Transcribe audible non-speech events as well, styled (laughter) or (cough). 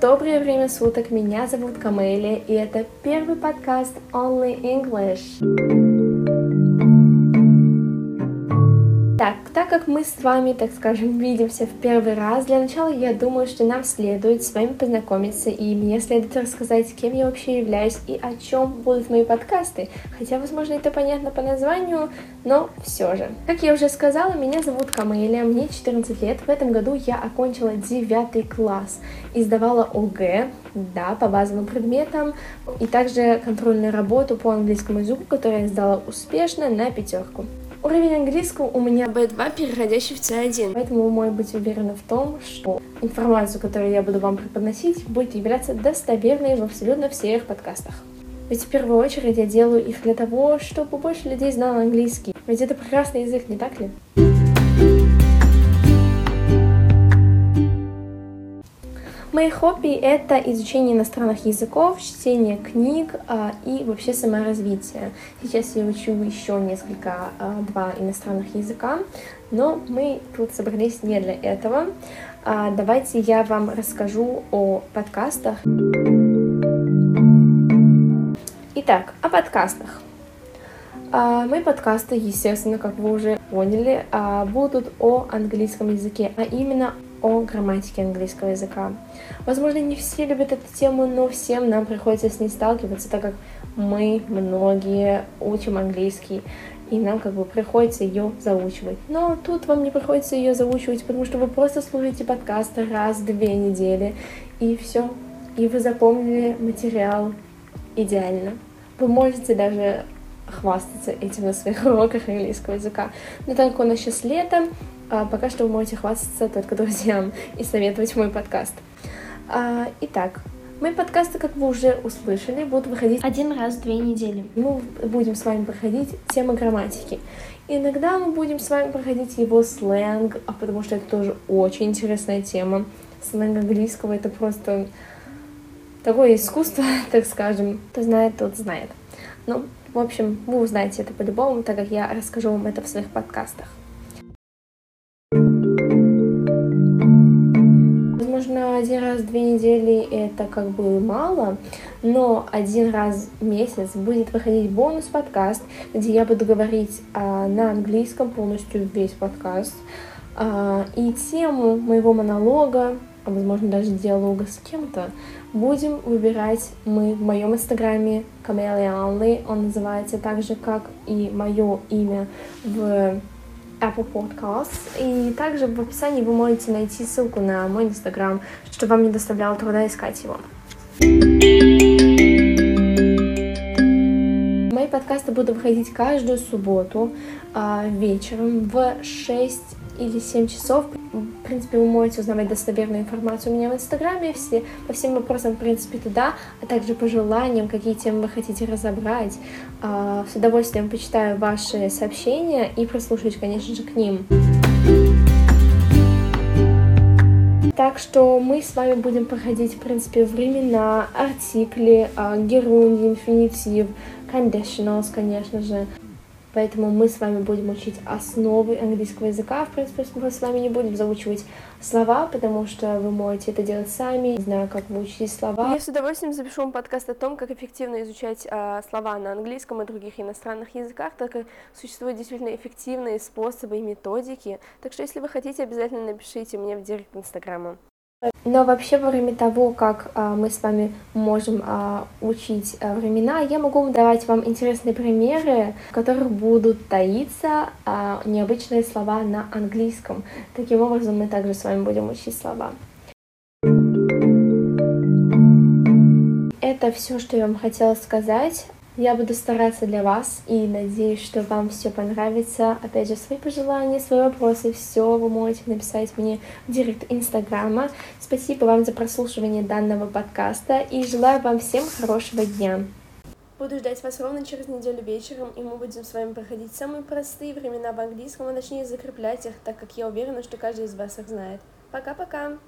доброе время суток. Меня зовут Камелия, и это первый подкаст Only English. Так, так как мы с вами, так скажем, видимся в первый раз, для начала я думаю, что нам следует с вами познакомиться, и мне следует рассказать, кем я вообще являюсь и о чем будут мои подкасты. Хотя, возможно, это понятно по названию, но все же. Как я уже сказала, меня зовут Камелия, мне 14 лет. В этом году я окончила 9 класс и сдавала ОГЭ, да, по базовым предметам, и также контрольную работу по английскому языку, которую я сдала успешно на пятерку. Уровень английского у меня B2, переходящий в C1. Поэтому вы можете быть уверены в том, что информацию, которую я буду вам преподносить, будет являться достоверной в абсолютно всех подкастах. Ведь в первую очередь я делаю их для того, чтобы больше людей знало английский. Ведь это прекрасный язык, не так ли? Мои хобби — это изучение иностранных языков, чтение книг а, и вообще саморазвитие. Сейчас я учу еще несколько, а, два иностранных языка, но мы тут собрались не для этого. А, давайте я вам расскажу о подкастах. Итак, о подкастах. Мои подкасты, естественно, как вы уже поняли, будут о английском языке, а именно о грамматике английского языка. Возможно, не все любят эту тему, но всем нам приходится с ней сталкиваться, так как мы, многие, учим английский, и нам как бы приходится ее заучивать. Но тут вам не приходится ее заучивать, потому что вы просто слушаете подкасты раз в две недели, и все. И вы запомнили материал идеально. Вы можете даже хвастаться этим на своих уроках английского языка. Но так как у нас сейчас лето, а, пока что вы можете хвастаться только (laughs) друзьям и советовать мой подкаст. А, итак, Мои подкасты, как вы уже услышали, будут выходить один раз в две недели. Мы будем с вами проходить темы грамматики. Иногда мы будем с вами проходить его сленг, а потому что это тоже очень интересная тема. Сленг английского это просто такое искусство, (laughs) так скажем. Кто знает, тот знает. Ну, в общем, вы узнаете это по-любому, так как я расскажу вам это в своих подкастах. Один раз в две недели это как бы мало, но один раз в месяц будет выходить бонус-подкаст, где я буду говорить а, на английском полностью весь подкаст. А, и тему моего монолога, а возможно даже диалога с кем-то, будем выбирать мы в моем инстаграме Camellia Only. Он называется так же, как и мое имя в Apple Podcasts. И также в описании вы можете найти ссылку на мой инстаграм, чтобы вам не доставляло труда искать его. Мои подкасты будут выходить каждую субботу э, вечером в 6 или 7 часов. В принципе, вы можете узнавать достоверную информацию у меня в Инстаграме, все, по всем вопросам, в принципе, туда, а также по желаниям, какие темы вы хотите разобрать. А, с удовольствием почитаю ваши сообщения и прослушаюсь, конечно же, к ним. Так что мы с вами будем проходить, в принципе, времена, артикли, а, герунд, инфинитив, conditionals, конечно же. Поэтому мы с вами будем учить основы английского языка. В принципе, мы с вами не будем заучивать слова, потому что вы можете это делать сами. Не знаю, как вы учите слова. Я с удовольствием запишу вам подкаст о том, как эффективно изучать э, слова на английском и других иностранных языках, так как существуют действительно эффективные способы и методики. Так что, если вы хотите, обязательно напишите мне в директ Инстаграма. Но вообще во время того, как а, мы с вами можем а, учить а, времена, я могу давать вам интересные примеры, в которых будут таиться необычные слова на английском. Таким образом, мы также с вами будем учить слова. Это все, что я вам хотела сказать. Я буду стараться для вас и надеюсь, что вам все понравится. Опять же, свои пожелания, свои вопросы, все вы можете написать мне в директ Инстаграма. Спасибо вам за прослушивание данного подкаста и желаю вам всем хорошего дня. Буду ждать вас ровно через неделю вечером, и мы будем с вами проходить самые простые времена в английском, а точнее закреплять их, так как я уверена, что каждый из вас их знает. Пока-пока!